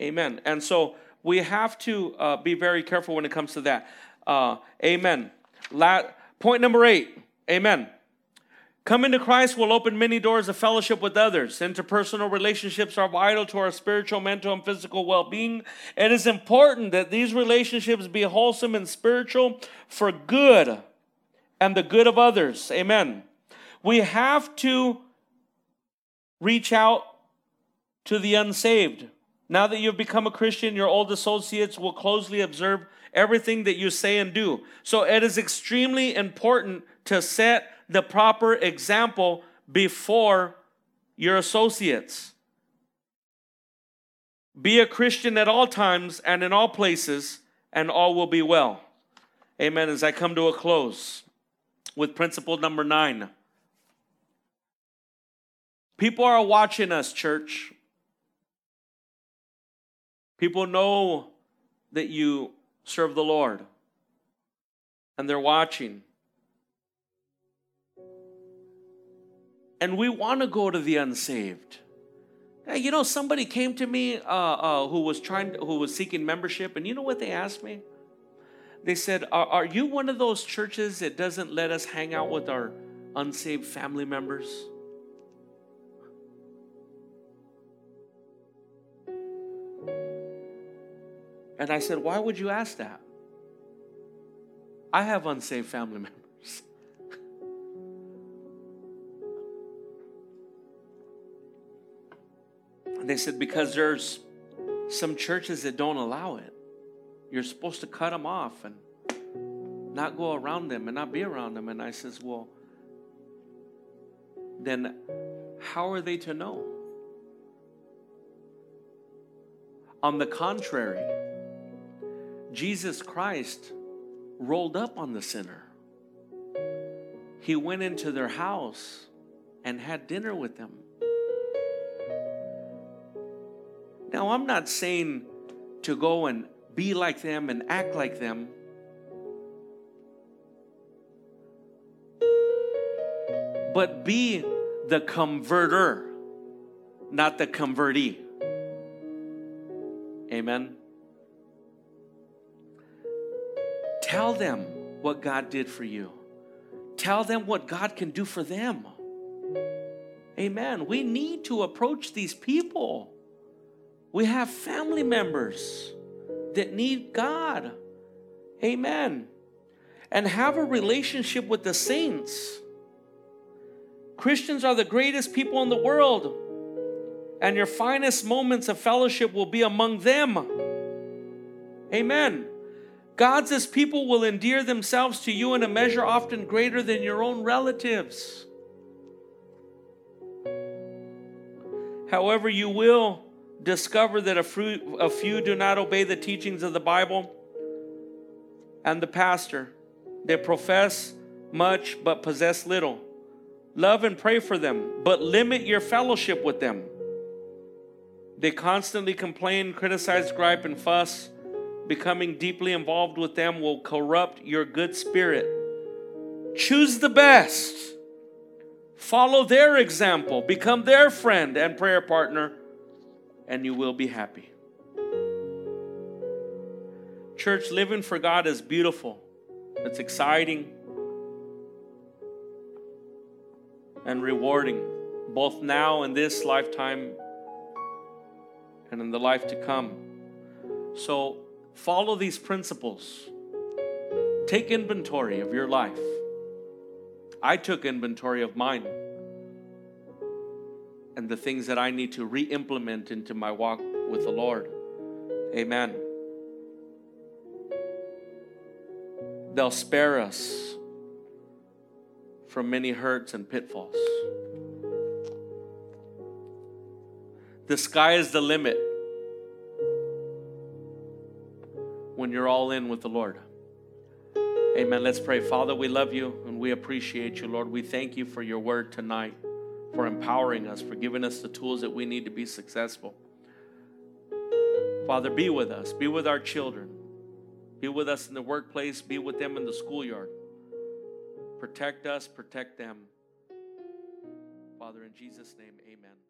A: Amen. And so we have to uh, be very careful when it comes to that. Uh, amen. La- point number eight. Amen. Coming to Christ will open many doors of fellowship with others. Interpersonal relationships are vital to our spiritual, mental, and physical well being. It is important that these relationships be wholesome and spiritual for good and the good of others. Amen. We have to reach out to the unsaved. Now that you've become a Christian, your old associates will closely observe everything that you say and do. So it is extremely important to set the proper example before your associates. Be a Christian at all times and in all places, and all will be well. Amen. As I come to a close with principle number nine people are watching us, church. People know that you serve the Lord, and they're watching. And we want to go to the unsaved. You know, somebody came to me uh, uh, who was trying, who was seeking membership, and you know what they asked me? They said, are, "Are you one of those churches that doesn't let us hang out with our unsaved family members?" And I said, "Why would you ask that?" I have unsaved family members. They said, because there's some churches that don't allow it. You're supposed to cut them off and not go around them and not be around them. And I says, well, then how are they to know? On the contrary, Jesus Christ rolled up on the sinner. He went into their house and had dinner with them. Now, I'm not saying to go and be like them and act like them. But be the converter, not the convertee. Amen. Tell them what God did for you. Tell them what God can do for them. Amen. We need to approach these people. We have family members that need God. Amen. And have a relationship with the saints. Christians are the greatest people in the world, and your finest moments of fellowship will be among them. Amen. God's people will endear themselves to you in a measure often greater than your own relatives. However, you will discover that a few, a few do not obey the teachings of the Bible and the pastor. They profess much but possess little. Love and pray for them, but limit your fellowship with them. They constantly complain, criticize, gripe, and fuss. Becoming deeply involved with them will corrupt your good spirit. Choose the best. Follow their example. Become their friend and prayer partner and you will be happy. Church, living for God is beautiful, it's exciting and rewarding, both now in this lifetime and in the life to come. So follow these principles. Take inventory of your life. I took inventory of mine and the things that I need to re implement into my walk with the Lord. Amen. They'll spare us from many hurts and pitfalls. The sky is the limit when you're all in with the Lord. Amen. Let's pray. Father, we love you and we appreciate you, Lord. We thank you for your word tonight, for empowering us, for giving us the tools that we need to be successful. Father, be with us, be with our children, be with us in the workplace, be with them in the schoolyard. Protect us, protect them. Father, in Jesus' name, amen.